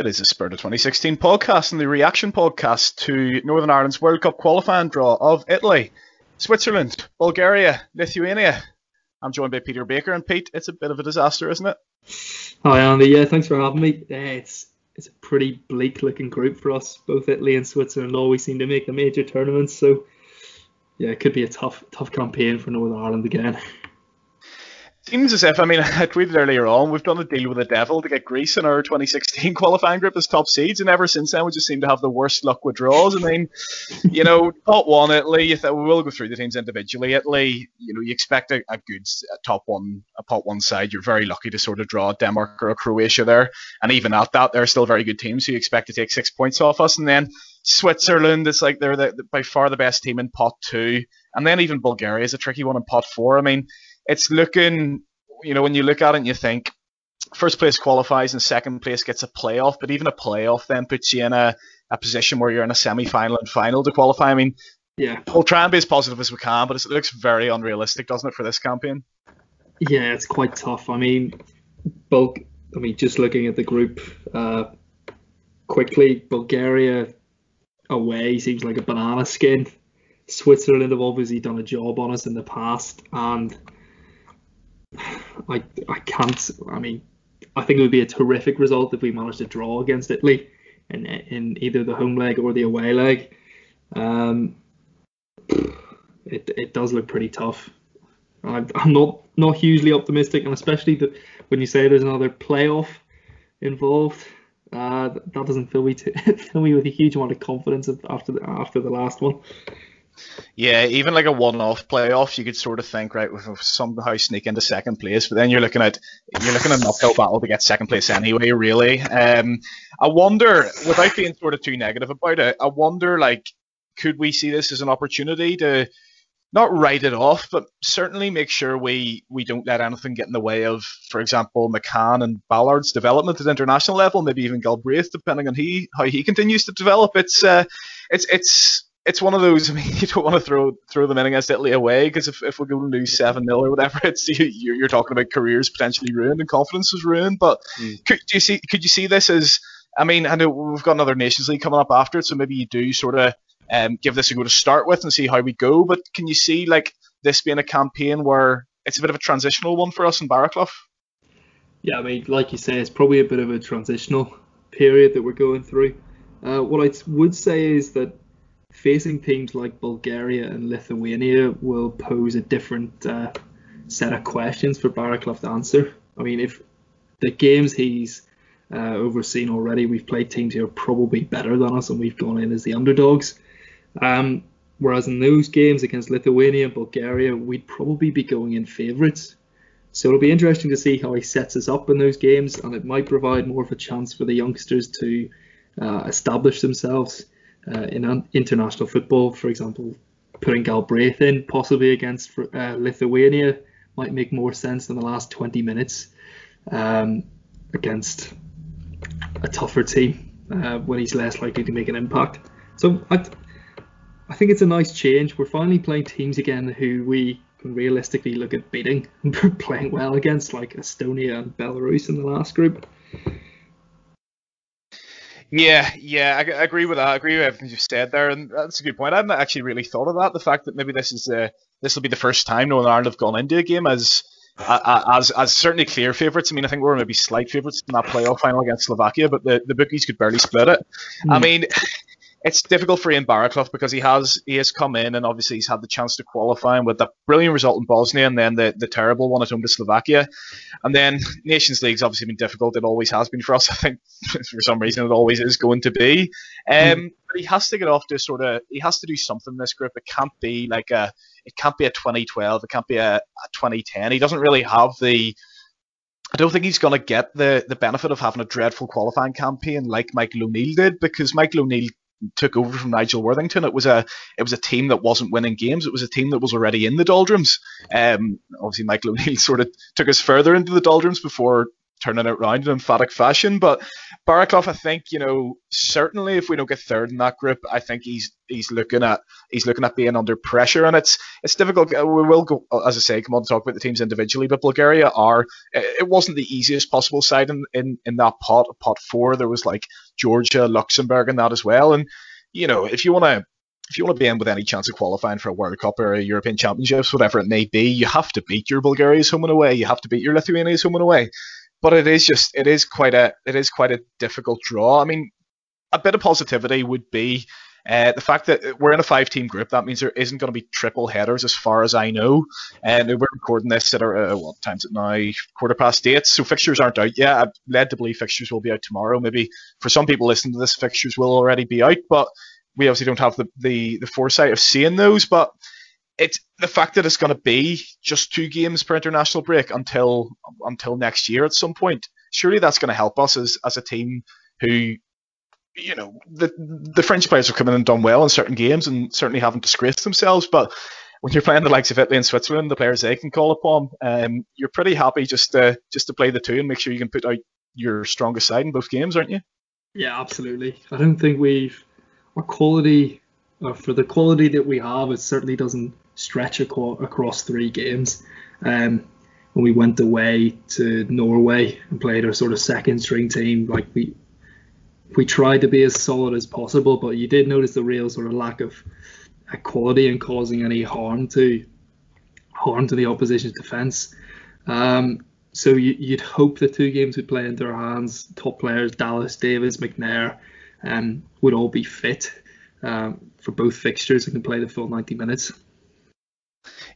It is the Spirit of 2016 podcast and the reaction podcast to Northern Ireland's World Cup qualifying draw of Italy, Switzerland, Bulgaria, Lithuania. I'm joined by Peter Baker, and Pete, it's a bit of a disaster, isn't it? Hi Andy, yeah, thanks for having me. It's it's a pretty bleak looking group for us. Both Italy and Switzerland always seem to make the major tournaments, so yeah, it could be a tough tough campaign for Northern Ireland again seems as if, I mean, I tweeted earlier on, we've done a deal with the devil to get Greece in our 2016 qualifying group as top seeds, and ever since then we just seem to have the worst luck with draws. I mean, you know, top one Italy, we will go through the teams individually. Italy, you know, you expect a, a good a top one, a pot one side. You're very lucky to sort of draw Denmark or Croatia there, and even at that, they're still very good teams. So you expect to take six points off us, and then Switzerland, it's like they're the, by far the best team in pot two, and then even Bulgaria is a tricky one in pot four. I mean it's looking, you know, when you look at it and you think first place qualifies and second place gets a playoff, but even a playoff then puts you in a, a position where you're in a semi final and final to qualify. I mean, yeah, we'll try and be as positive as we can, but it looks very unrealistic, doesn't it, for this campaign? Yeah, it's quite tough. I mean, bulk. I mean, just looking at the group uh, quickly, Bulgaria away seems like a banana skin. Switzerland have obviously done a job on us in the past, and I I can't. I mean, I think it would be a terrific result if we managed to draw against Italy in in either the home leg or the away leg. Um, it it does look pretty tough. I'm, I'm not not hugely optimistic, and especially the, when you say there's another playoff involved, uh, that doesn't fill me to, fill me with a huge amount of confidence after the, after the last one. Yeah, even like a one-off playoff, you could sort of think, right, we'll somehow sneak into second place, but then you're looking at you're looking at an uphill battle to get second place anyway. Really, um, I wonder, without being sort of too negative about it, I wonder, like, could we see this as an opportunity to not write it off, but certainly make sure we we don't let anything get in the way of, for example, McCann and Ballard's development at international level, maybe even Galbraith, depending on he how he continues to develop. It's uh, it's it's it's one of those. I mean, you don't want to throw throw them in against Italy away because if, if we're going to lose seven 0 or whatever, it's you, you're talking about careers potentially ruined and confidence was ruined. But mm. could do you see could you see this as? I mean, I know we've got another Nations League coming up after it, so maybe you do sort of um, give this a go to start with and see how we go. But can you see like this being a campaign where it's a bit of a transitional one for us in Baraclough? Yeah, I mean, like you say, it's probably a bit of a transitional period that we're going through. Uh, what I would say is that facing teams like Bulgaria and Lithuania will pose a different uh, set of questions for Baraclough to answer. I mean, if the games he's uh, overseen already, we've played teams who are probably better than us and we've gone in as the underdogs. Um, whereas in those games against Lithuania and Bulgaria, we'd probably be going in favourites. So it'll be interesting to see how he sets us up in those games, and it might provide more of a chance for the youngsters to uh, establish themselves uh, in international football, for example, putting Galbraith in possibly against uh, Lithuania might make more sense than the last 20 minutes um, against a tougher team uh, when he's less likely to make an impact. So I, I think it's a nice change. We're finally playing teams again who we can realistically look at beating and playing well against, like Estonia and Belarus in the last group. Yeah, yeah, I, I, agree with that. I agree with everything you've said there, and that's a good point. I hadn't actually really thought of that. The fact that maybe this is uh, this will be the first time Northern Ireland have gone into a game as as as certainly clear favourites. I mean, I think we are maybe slight favourites in that playoff final against Slovakia, but the, the bookies could barely split it. Mm. I hmm. mean, it's difficult for Ian Baraclough because he has he has come in and obviously he's had the chance to qualify and with that brilliant result in Bosnia and then the, the terrible one at home to Slovakia. And then Nations League's obviously been difficult. It always has been for us. I think for some reason it always is going to be. Um, mm. But he has to get off to sort of he has to do something in this group. It can't be like a it can't be a 2012. It can't be a, a 2010. He doesn't really have the I don't think he's going to get the, the benefit of having a dreadful qualifying campaign like Michael O'Neill did because Michael O'Neill took over from Nigel Worthington. It was a it was a team that wasn't winning games. It was a team that was already in the doldrums. Um, obviously, Michael O'Neill sort of took us further into the doldrums before turning it around in emphatic fashion. But Baraclough, I think you know certainly if we don't get third in that group, I think he's he's looking at he's looking at being under pressure, and it's it's difficult. Uh, we will go as I say, come on talk about the teams individually, but Bulgaria are it wasn't the easiest possible side in in, in that pot pot four. There was like Georgia, Luxembourg, and that as well, and you know if you want to if you want to be in with any chance of qualifying for a World Cup or a European Championships, whatever it may be, you have to beat your Bulgaria's home and away. You have to beat your Lithuania's home and away. But it is just it is quite a it is quite a difficult draw. I mean, a bit of positivity would be uh, the fact that we're in a five team group, that means there isn't going to be triple headers as far as I know. And we're recording this at uh, what time's it now? Quarter past eight. So fixtures aren't out yet. I'm led to believe fixtures will be out tomorrow. Maybe for some people listening to this, fixtures will already be out. But we obviously don't have the, the, the foresight of seeing those, but it's the fact that it's going to be just two games per international break until until next year at some point. Surely that's going to help us as, as a team who, you know, the the French players have come in and done well in certain games and certainly haven't disgraced themselves. But when you're playing the likes of Italy and Switzerland, the players they can call upon, um, you're pretty happy just to just to play the two and make sure you can put out your strongest side in both games, aren't you? Yeah, absolutely. I don't think we've our quality, uh, for the quality that we have, it certainly doesn't stretch across three games. Um, when we went away to Norway and played our sort of second string team, like we we tried to be as solid as possible, but you did notice the real sort of lack of quality and causing any harm to harm to the opposition's defence. Um, so you, would hope the two games would play into our hands. Top players, Dallas, Davis, McNair, um, would all be fit um, for both fixtures and can play the full 90 minutes.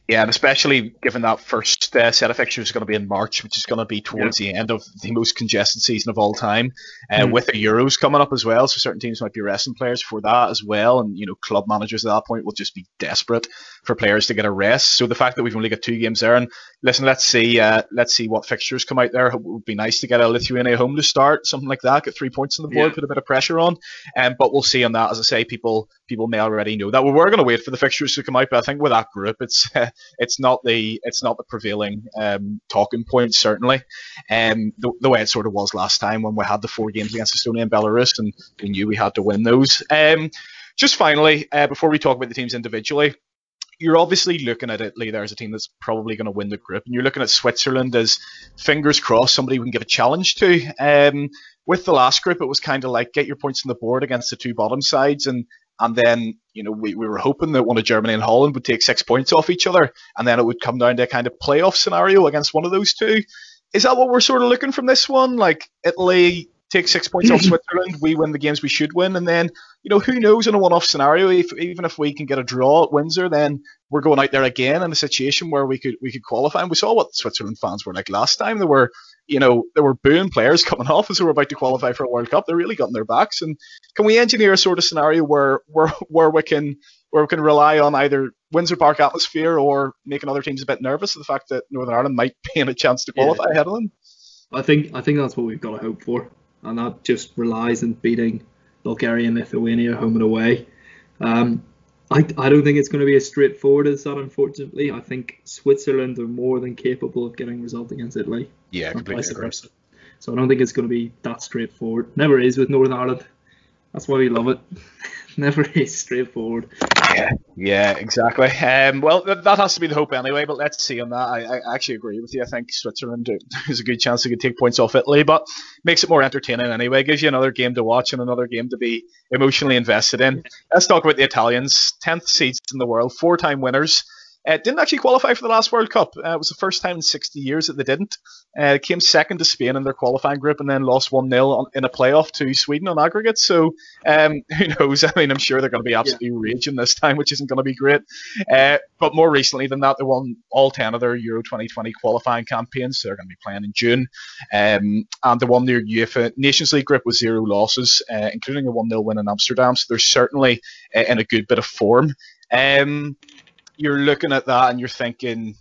Yeah, and especially given that first uh, set of fixtures is going to be in March, which is going to be towards yeah. the end of the most congested season of all time, uh, mm. with the Euros coming up as well. So certain teams might be resting players for that as well, and you know club managers at that point will just be desperate for players to get a rest. So the fact that we've only got two games there, and listen, let's see, uh, let's see what fixtures come out there. It would be nice to get a Lithuania home to start, something like that, get three points on the board, yeah. put a bit of pressure on. Um, but we'll see on that. As I say, people people may already know that. we we're going to wait for the fixtures to come out, but I think with that group, it's it's not the it's not the prevailing um, talking point certainly. Um, the, the, way it sort of was last time when we had the four games against Estonia and Belarus, and we knew we had to win those. Um, just finally, uh, before we talk about the teams individually, you're obviously looking at Italy there as a team that's probably going to win the group, and you're looking at Switzerland as fingers crossed somebody we can give a challenge to. Um, with the last group, it was kind of like get your points on the board against the two bottom sides, and and then you know we, we were hoping that one of Germany and Holland would take six points off each other, and then it would come down to a kind of playoff scenario against one of those two. Is that what we're sort of looking from this one? Like Italy take six points off Switzerland, we win the games we should win, and then you know who knows in a one-off scenario, if, even if we can get a draw at Windsor, then we're going out there again in a situation where we could we could qualify. And we saw what Switzerland fans were like last time. They were you know there were booing players coming off as they were about to qualify for a World Cup. They really got in their backs. And can we engineer a sort of scenario where where where we can where we can rely on either Windsor Park atmosphere or making other teams a bit nervous of the fact that Northern Ireland might be in a chance to qualify yeah. ahead of them? I think I think that's what we've got to hope for and that just relies on beating Bulgaria and Lithuania home and away. Um, I, I don't think it's going to be as straightforward as that, unfortunately. I think Switzerland are more than capable of getting a result against Italy. Yeah, completely. So I don't think it's going to be that straightforward. Never is with Northern Ireland. That's why we love it. never is straightforward. Yeah, yeah, exactly. Um, well, th- that has to be the hope anyway. But let's see on that. I, I actually agree with you. I think Switzerland is a good chance they could take points off Italy, but makes it more entertaining anyway. Gives you another game to watch and another game to be emotionally invested in. Let's talk about the Italians. Tenth seeds in the world, four-time winners. Uh, didn't actually qualify for the last World Cup. Uh, it was the first time in 60 years that they didn't. Uh, came second to Spain in their qualifying group and then lost 1 0 in a playoff to Sweden on aggregate. So um, who knows? I mean, I'm sure they're going to be absolutely yeah. raging this time, which isn't going to be great. Uh, but more recently than that, they won all 10 of their Euro 2020 qualifying campaigns. So they're going to be playing in June. Um, and they won their UEFA Nations League group with zero losses, uh, including a 1 0 win in Amsterdam. So they're certainly uh, in a good bit of form. Um, you're looking at that and you're thinking,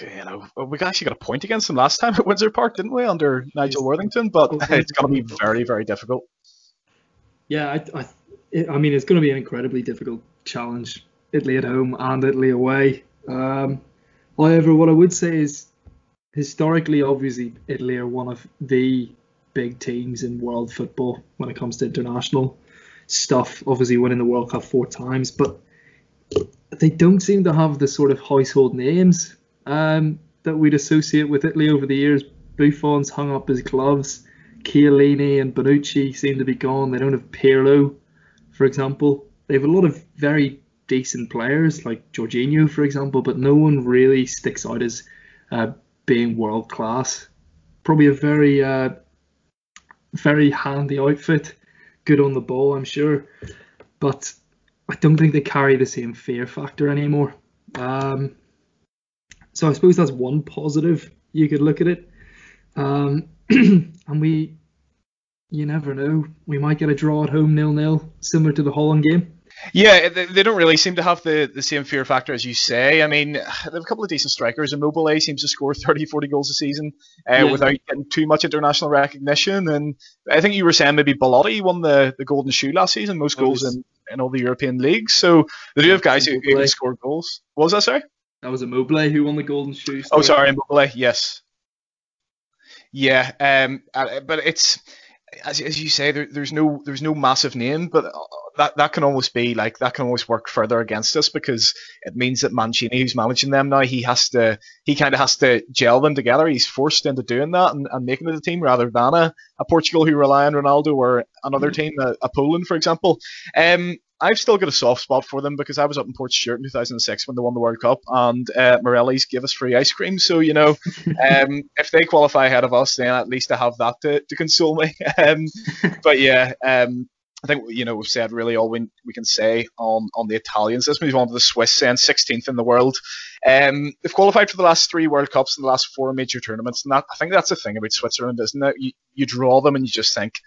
you know, we actually got a point against them last time at Windsor Park, didn't we, under Nigel Worthington? But it's going to be very, very difficult. Yeah, I, I, I mean, it's going to be an incredibly difficult challenge. Italy at home and Italy away. Um, however, what I would say is historically, obviously, Italy are one of the big teams in world football when it comes to international stuff. Obviously, winning the World Cup four times, but they don't seem to have the sort of household names um, that we'd associate with Italy over the years. Buffon's hung up his gloves. Chiellini and Bonucci seem to be gone. They don't have Pirlo, for example. They have a lot of very decent players like Jorginho, for example, but no one really sticks out as uh, being world class. Probably a very, uh, very handy outfit, good on the ball, I'm sure, but I don't think they carry the same fear factor anymore. Um, so I suppose that's one positive you could look at it. Um, and we, you never know, we might get a draw at home nil nil, similar to the Holland game. Yeah, they don't really seem to have the, the same fear factor as you say. I mean, they have a couple of decent strikers. And Immobile seems to score 30, 40 goals a season uh, yeah. without getting too much international recognition. And I think you were saying maybe Belotti won the, the Golden Shoe last season, most goals in, in all the European leagues. So they do have guys who, who can score goals. What was that, sorry? That was Immobile who won the Golden Shoe. Oh, sorry, Immobile, yes. Yeah, um, uh, but it's as, as you say, there, there's no there's no massive name, but uh, that that can almost be like that can always work further against us because it means that Mancini, who's managing them now, he has to he kind of has to gel them together. He's forced into doing that and, and making it a team rather than a, a Portugal who rely on Ronaldo or another team, a, a Poland, for example. Um, I've still got a soft spot for them because I was up in Portstewart in 2006 when they won the World Cup, and uh, Morelli's gave us free ice cream. So you know, um, if they qualify ahead of us, then at least I have that to, to console me. Um, but yeah, um, I think you know we've said really all we, we can say on, on the Italians. Let's move on to the Swiss, saying 16th in the world. Um, they've qualified for the last three World Cups and the last four major tournaments, and that, I think that's the thing about Switzerland, isn't it? You, you draw them and you just think,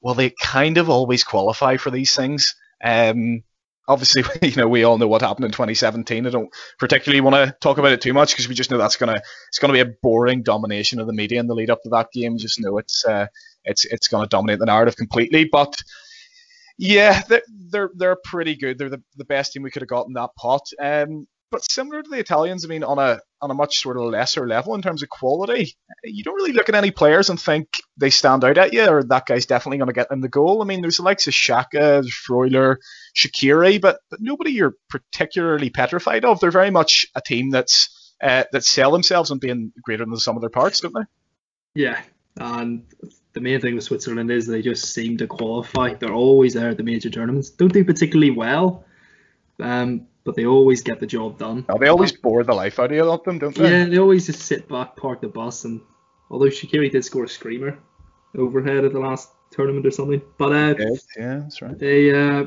well, they kind of always qualify for these things. Um, obviously, you know, we all know what happened in 2017. I don't particularly want to talk about it too much because we just know that's gonna it's gonna be a boring domination of the media in the lead up to that game. Just know it's uh, it's it's gonna dominate the narrative completely. But yeah, they're they're, they're pretty good. They're the, the best team we could have got in that pot. Um, but similar to the Italians, I mean, on a on a much sort of lesser level in terms of quality, you don't really look at any players and think they stand out at you, or that guy's definitely going to get them the goal. I mean, there's the likes of Xhaka, Freuler, Shaqiri, but but nobody you're particularly petrified of. They're very much a team that's uh, that sell themselves on being greater than the sum of their parts, don't they? Yeah, and the main thing with Switzerland is they just seem to qualify. They're always there at the major tournaments. Don't do particularly well. Um, but they always get the job done. Oh, they always bore the life out of them, don't they? Yeah, they always just sit back, park the bus, and although Shaqiri did score a screamer overhead at the last tournament or something, but uh, yeah, yeah, that's right. They, uh,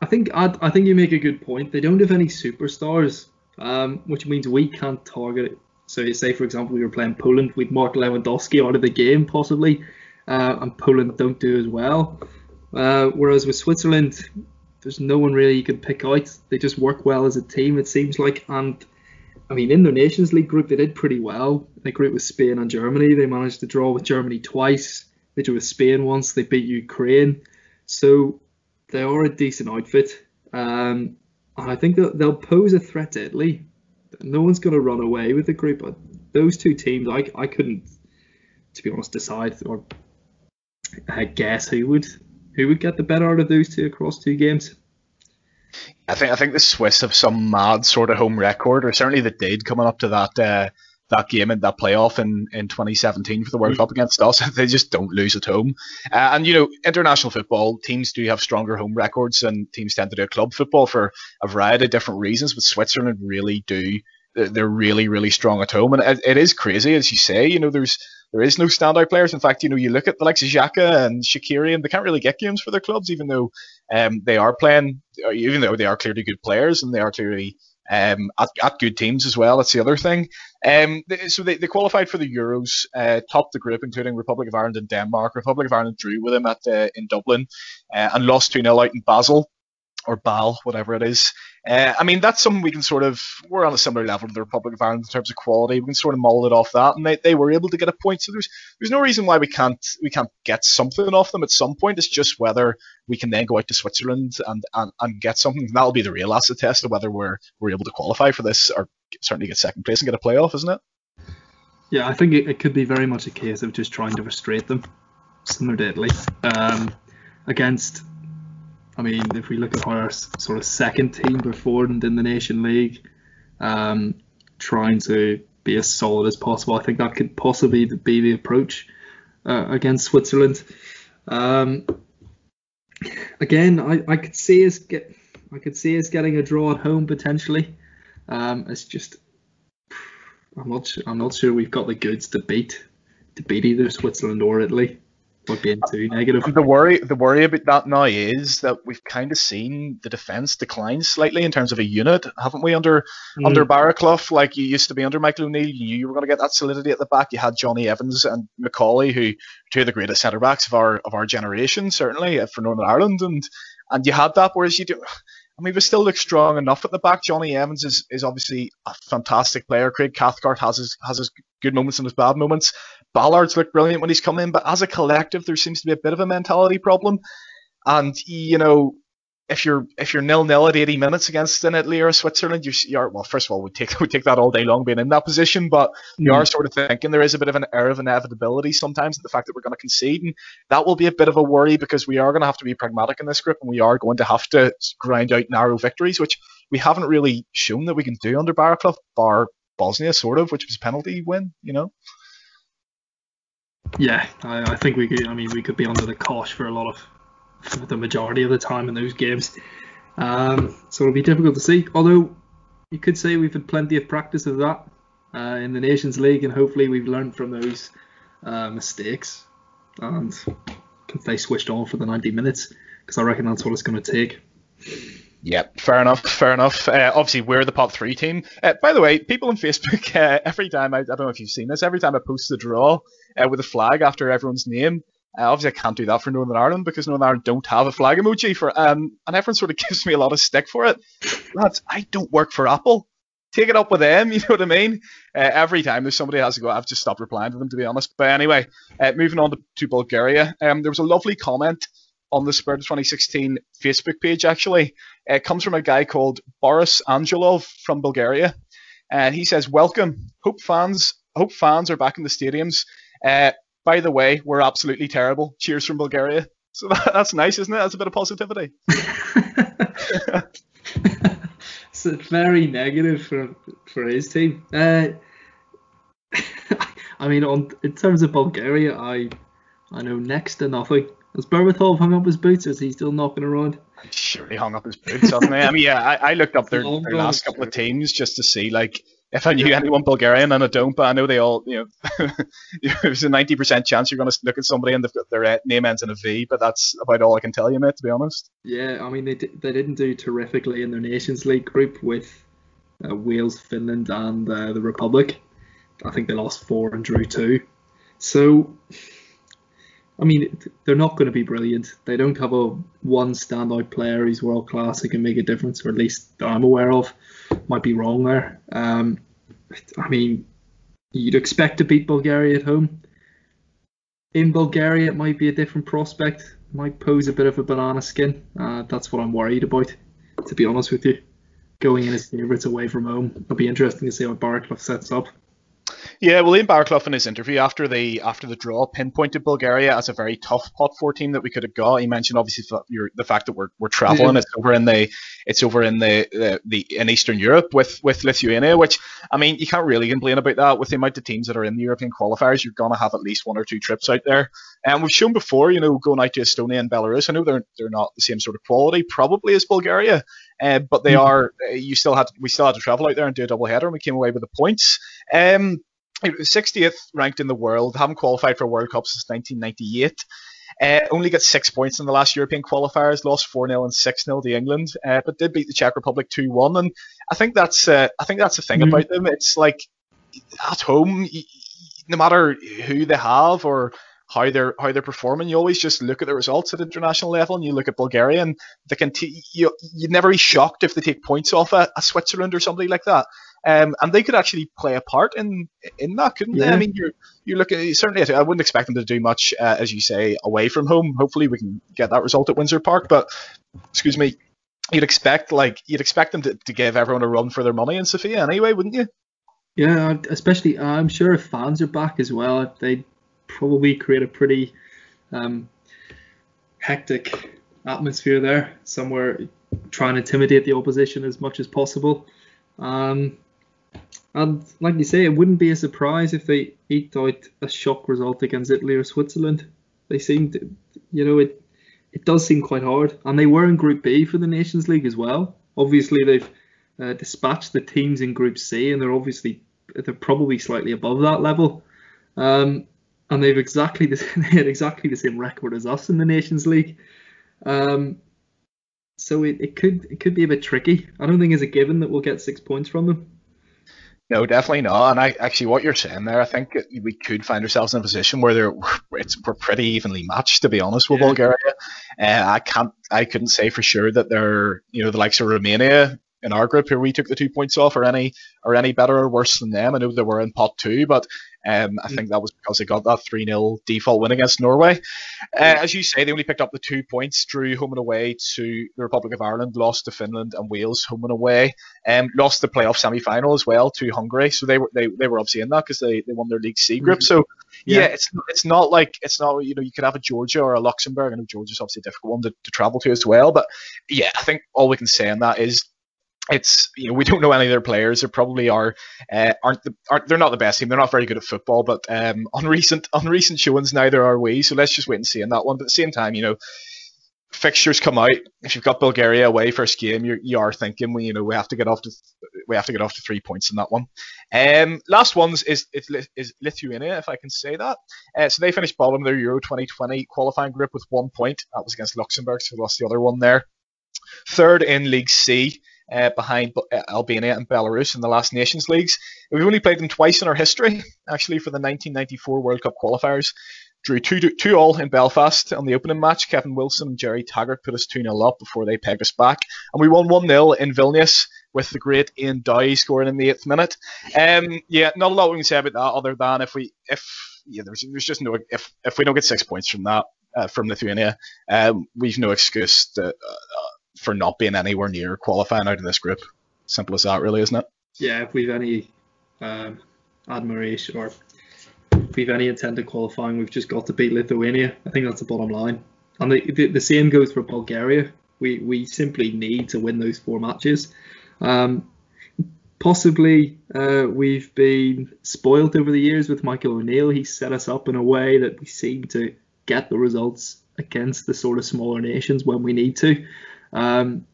I think, I, I think you make a good point. They don't have any superstars, um, which means we can't target it. So, say for example, we were playing Poland, we'd mark Lewandowski out of the game possibly, uh, and Poland don't do as well. Uh, whereas with Switzerland, there's no one really you can pick out. They just work well as a team, it seems like. And I mean, in their Nations League group, they did pretty well. They group with Spain and Germany. They managed to draw with Germany twice. They drew with Spain once. They beat Ukraine. So they are a decent outfit. Um, and I think that they'll pose a threat to Italy. No one's going to run away with the group. But those two teams, I, I couldn't, to be honest, decide or uh, guess who would who would get the better out of those two across two games? I think I think the Swiss have some mad sort of home record, or certainly they did coming up to that uh, that game in that playoff in, in 2017 for the World mm. Cup against us. They just don't lose at home. Uh, and you know, international football teams do have stronger home records and teams tend to do club football for a variety of different reasons. But Switzerland really do. They're really, really strong at home, and it, it is crazy, as you say. You know, there's there is no standout players. In fact, you know, you look at the likes of Xhaka and Shaqiri, and they can't really get games for their clubs, even though um, they are playing, even though they are clearly good players and they are clearly um, at, at good teams as well. That's the other thing. Um, they, so they, they qualified for the Euros, uh, topped the group, including Republic of Ireland and Denmark. Republic of Ireland drew with them at uh, in Dublin uh, and lost 2 0 out in Basel or BAL, whatever it is. Uh, I mean, that's something we can sort of, we're on a similar level to the Republic of Ireland in terms of quality. We can sort of mull it off that, and they, they were able to get a point. So there's there's no reason why we can't we can't get something off them at some point. It's just whether we can then go out to Switzerland and, and, and get something. And that'll be the real acid test of whether we're we're able to qualify for this or certainly get second place and get a playoff, isn't it? Yeah, I think it, it could be very much a case of just trying to frustrate them, similar to Italy. Um, against, I mean, if we look at our sort of second team performed in the Nation League, um, trying to be as solid as possible, I think that could possibly be the approach uh, against Switzerland. Um, again, I, I could see us get, I could see us getting a draw at home potentially. Um, it's just I'm not I'm not sure we've got the goods to beat to beat either Switzerland or Italy. Not being too negative. The worry the worry about that now is that we've kind of seen the defence decline slightly in terms of a unit, haven't we? Under mm. under Baraclough, like you used to be under Michael O'Neill, you knew you were going to get that solidity at the back. You had Johnny Evans and McAuley, who two of the greatest centre backs of our of our generation, certainly uh, for Northern Ireland, and and you had that. Whereas you do, I mean, we still look strong enough at the back. Johnny Evans is, is obviously a fantastic player. Craig Cathcart has his has his good moments and his bad moments. Ballard's looked brilliant when he's come in, but as a collective, there seems to be a bit of a mentality problem. And you know, if you're if you're nil nil at 80 minutes against an Italy or Switzerland, you're, you're well. First of all, we take we take that all day long being in that position, but you are mm. sort of thinking there is a bit of an air of inevitability sometimes. In the fact that we're going to concede, and that will be a bit of a worry because we are going to have to be pragmatic in this group, and we are going to have to grind out narrow victories, which we haven't really shown that we can do under Baraclough, bar Bosnia, sort of, which was a penalty win, you know. Yeah, I, I think we could. I mean, we could be under the cosh for a lot of the majority of the time in those games. Um, so it'll be difficult to see. Although you could say we've had plenty of practice of that uh, in the Nations League, and hopefully we've learned from those uh, mistakes and can stay switched on for the 90 minutes because I reckon that's what it's going to take. Yep, fair enough, fair enough. Uh, obviously, we're the pot three team. Uh, by the way, people on Facebook, uh, every time I, I don't know if you've seen this, every time I post the draw uh, with a flag after everyone's name, uh, obviously, I can't do that for Northern Ireland because Northern Ireland don't have a flag emoji for, um, and everyone sort of gives me a lot of stick for it. Lads, I don't work for Apple. Take it up with them, you know what I mean? Uh, every time there's somebody has to go, I've just stopped replying to them, to be honest. But anyway, uh, moving on to, to Bulgaria, um, there was a lovely comment on the Spirit 2016 Facebook page, actually. It comes from a guy called Boris Angelov from Bulgaria. And he says, Welcome. Hope fans hope fans are back in the stadiums. Uh, by the way, we're absolutely terrible. Cheers from Bulgaria. So that, that's nice, isn't it? That's a bit of positivity. it's very negative for for his team. Uh, I mean, on in terms of Bulgaria, I I know next to nothing. Has Berbatov hung up his boots? Is he still knocking around? I'm sure he hung up his boots, hasn't he? I mean, yeah, I, I looked up their, their last couple of teams just to see like if I knew anyone Bulgarian, and I don't, but I know they all, you know, there's a 90% chance you're going to look at somebody and their name ends in a V, but that's about all I can tell you, mate, to be honest. Yeah, I mean, they, they didn't do terrifically in their Nations League group with uh, Wales, Finland, and uh, the Republic. I think they lost four and drew two. So, I mean, they're not going to be brilliant. They don't have a one standout player who's world class who can make a difference, or at least that I'm aware of. Might be wrong there. Um, I mean, you'd expect to beat Bulgaria at home. In Bulgaria, it might be a different prospect. Might pose a bit of a banana skin. Uh, that's what I'm worried about, to be honest with you. Going in as favourites away from home. It'll be interesting to see how Baraclough sets up. Yeah, well, Ian Baraclough in his interview after the after the draw pinpointed Bulgaria as a very tough pot four team that we could have got. He mentioned obviously the fact that we're, we're traveling. Yeah. It's over in the it's over in the, the, the in Eastern Europe with with Lithuania, which I mean you can't really complain about that with the amount of teams that are in the European qualifiers. You're gonna have at least one or two trips out there, and we've shown before, you know, going out to Estonia and Belarus. I know they're they're not the same sort of quality probably as Bulgaria, uh, but they mm-hmm. are. You still had we still had to travel out there and do a double header, and we came away with the points. Um, 60th ranked in the world, haven't qualified for World Cup since 1998. Uh, only got six points in the last European qualifiers, lost 4 0 and 6 0 to England, uh, but did beat the Czech Republic 2 1. And I think that's uh, I think that's the thing mm-hmm. about them. It's like at home, no matter who they have or how they're how they're performing, you always just look at the results at international level and you look at Bulgaria and they can t- you you'd never be shocked if they take points off a, a Switzerland or somebody like that. Um, and they could actually play a part in in that, couldn't yeah. they? I mean, you're you look at certainly. I wouldn't expect them to do much, uh, as you say, away from home. Hopefully, we can get that result at Windsor Park. But excuse me, you'd expect like you'd expect them to, to give everyone a run for their money in Sofia anyway, wouldn't you? Yeah, especially I'm sure if fans are back as well, they probably create a pretty um, hectic atmosphere there, somewhere trying to intimidate the opposition as much as possible. Um, and like you say, it wouldn't be a surprise if they eked out a shock result against Italy or Switzerland. They seemed, you know, it it does seem quite hard, and they were in Group B for the Nations League as well. Obviously, they've uh, dispatched the teams in Group C, and they're obviously they're probably slightly above that level. Um, and they've exactly the, they had exactly the same record as us in the Nations League. Um, so it, it could it could be a bit tricky. I don't think it's a given that we'll get six points from them. No, definitely not. And I actually, what you're saying there, I think we could find ourselves in a position where they're it's, we're pretty evenly matched, to be honest, with yeah. Bulgaria. Uh, I can't, I couldn't say for sure that they're, you know, the likes of Romania in our group here we took the two points off, or any, or any better or worse than them. I know they were in pot two, but um, I think that was because they got that 3 0 default win against Norway. Uh, as you say, they only picked up the two points, drew home and away to the Republic of Ireland, lost to Finland and Wales home and away, um, lost the playoff semi final as well to Hungary. So they were they, they were obviously in that because they, they won their League C group. Mm-hmm. So yeah. yeah. it's it's not like it's not you know you could have a Georgia or a Luxembourg. I know Georgia's obviously a difficult one to, to travel to as well, but yeah, I think all we can say on that is it's you know we don't know any of their players. They probably are uh, aren't the aren't they're not the best team. They're not very good at football, but um, on recent on recent showings neither are we. So let's just wait and see on that one. But at the same time, you know, fixtures come out. If you've got Bulgaria away first game, you're, you are thinking we you know we have to get off to we have to get off to three points in that one. Um, last ones is is, Lithuania, if I can say that. Uh, so they finished bottom of their Euro 2020 qualifying group with one point. That was against Luxembourg, so we lost the other one there. Third in League C uh, behind uh, Albania and Belarus in the last Nations Leagues. We've only played them twice in our history, actually, for the 1994 World Cup qualifiers. Drew 2 two, all in Belfast on the opening match. Kevin Wilson and Gerry Taggart put us 2 0 up before they pegged us back. And we won 1 0 in Vilnius with the great Ian Dowie scoring in the eighth minute. Um, yeah, not a lot we can say about that other than if we, if, yeah, there's, there's just no, if, if we don't get six points from that, uh, from Lithuania, um, we've no excuse to, uh, for not being anywhere near qualifying out of this group. Simple as that, really, isn't it? Yeah, if we've any um, admiration or if we've any intent of qualifying, we've just got to beat Lithuania. I think that's the bottom line. And the, the, the same goes for Bulgaria. We, we simply need to win those four matches. Um, possibly uh, we've been spoilt over the years with Michael O'Neill. He set us up in a way that we seem to get the results against the sort of smaller nations when we need to. Um,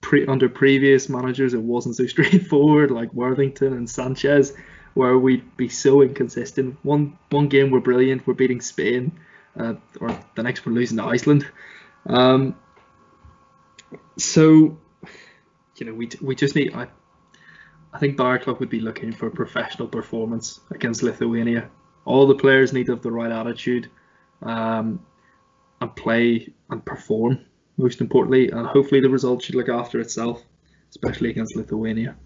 pre- under previous managers, it wasn't so straightforward, like Worthington and Sanchez, where we'd be so inconsistent. One one game we're brilliant, we're beating Spain, uh, or the next we're losing to Iceland. Um, so, you know, we we just need. I, I think Baraclough would be looking for professional performance against Lithuania. All the players need to have the right attitude um, and play and perform most importantly, and hopefully the result should look after itself, especially against Lithuania.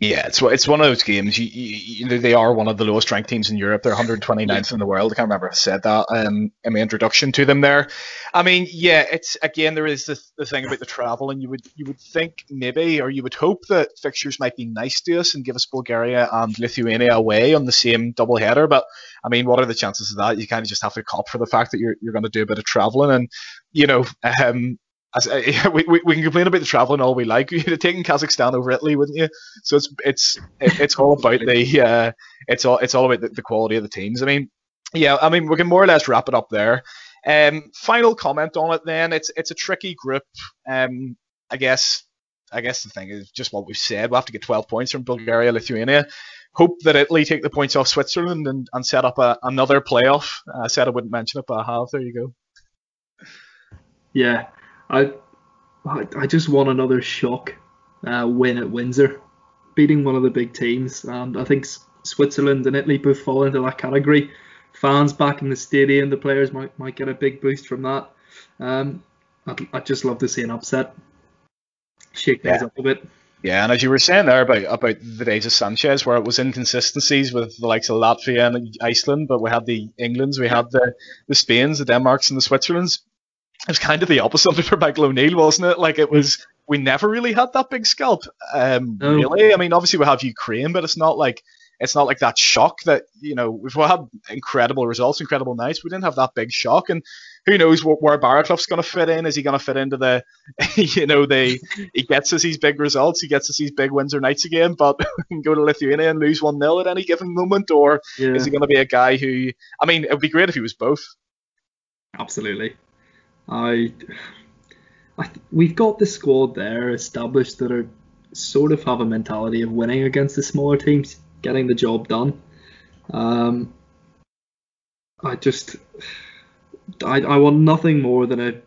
Yeah, it's it's one of those games. You, you, you, they are one of the lowest ranked teams in Europe. They're 129th in the world. I can't remember if I said that um, in my introduction to them there. I mean, yeah, it's again there is this, the thing about the travel, and you would you would think maybe or you would hope that fixtures might be nice to us and give us Bulgaria and Lithuania away on the same double header. But I mean, what are the chances of that? You kind of just have to cop for the fact that you're you're going to do a bit of traveling, and you know, um, as, uh, we, we, we can complain about the traveling all we like. You'd have taken Kazakhstan over Italy, wouldn't you? So it's it's it's all about the uh, it's all it's all about the, the, quality of the teams. I mean, yeah, I mean we can more or less wrap it up there. Um, final comment on it then. It's it's a tricky group. Um, I guess I guess the thing is just what we've said. We'll have to get 12 points from Bulgaria, Lithuania. Hope that Italy take the points off Switzerland and, and set up a, another playoff. I said I wouldn't mention it, but I have. There you go. Yeah, I I just want another shock uh, win at Windsor, beating one of the big teams, and I think Switzerland and Italy both fall into that category. Fans back in the stadium, the players might might get a big boost from that. Um, I'd, I'd just love to see an upset, shake things yeah. up a bit. Yeah, and as you were saying there about about the days of Sanchez, where it was inconsistencies with the likes of Latvia and Iceland, but we had the Englands, we had the the Spains, the Denmarks, and the Switzerlands it was kind of the opposite for Michael O'Neill, wasn't it? Like it was we never really had that big scalp. Um, No. really, I mean, obviously we have Ukraine, but it's not like it's not like that shock that you know we've had incredible results, incredible nights. We didn't have that big shock, and who knows wh- where Baraclough's going to fit in? Is he going to fit into the, you know, the he gets us these big results, he gets us these big wins or nights again, but we can go to Lithuania and lose one 0 at any given moment, or Yeah, is he going to be a guy who? I mean, it would be great if he was both. absolutely. I, I, th- we've got the squad there established that are sort of have a mentality of winning against the smaller teams, getting the job done. Um, I just, I, I want nothing more than a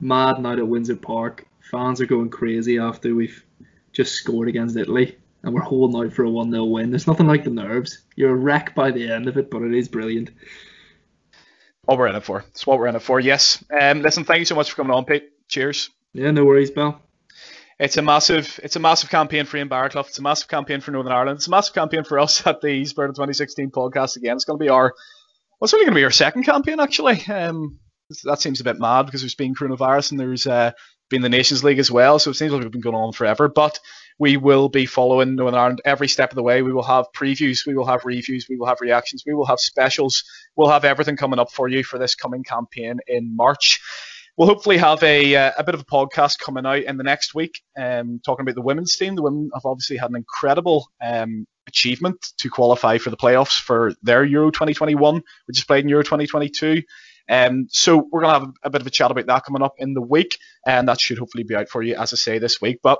mad night at Windsor Park. Fans are going crazy after we've just scored against Italy and we're holding out for a 1 0 win. There's nothing like the nerves. You're a wreck by the end of it, but it is brilliant. What we're in it for. It's what we're in it for. Yes. Um, listen, thank you so much for coming on, Pete. Cheers. Yeah, no worries, Bell. It's a massive, it's a massive campaign for Ian Baraclough. It's a massive campaign for Northern Ireland. It's a massive campaign for us at the of 2016 podcast again. It's going to be our, well, it's only going to be our second campaign actually. Um, that seems a bit mad because there's been coronavirus and there's uh, been the Nations League as well. So it seems like we've been going on forever. But we will be following Northern Ireland every step of the way. We will have previews, we will have reviews, we will have reactions, we will have specials. We'll have everything coming up for you for this coming campaign in March. We'll hopefully have a, uh, a bit of a podcast coming out in the next week, um, talking about the women's team. The women have obviously had an incredible um, achievement to qualify for the playoffs for their Euro 2021, which is played in Euro 2022. Um, so we're going to have a, a bit of a chat about that coming up in the week, and that should hopefully be out for you, as I say, this week. But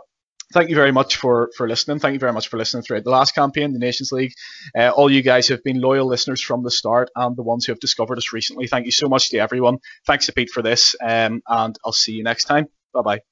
thank you very much for, for listening. Thank you very much for listening throughout the last campaign, the Nations League. Uh, all you guys who have been loyal listeners from the start and the ones who have discovered us recently. Thank you so much to everyone. Thanks to Pete for this, um, and I'll see you next time. Bye bye.